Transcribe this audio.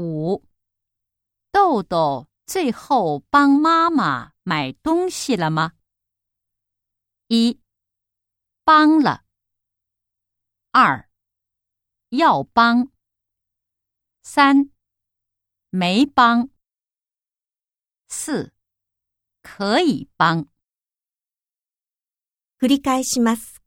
五，豆豆最后帮妈妈买东西了吗？一，帮了。二，要帮。三，没帮。四，可以帮。くり返します。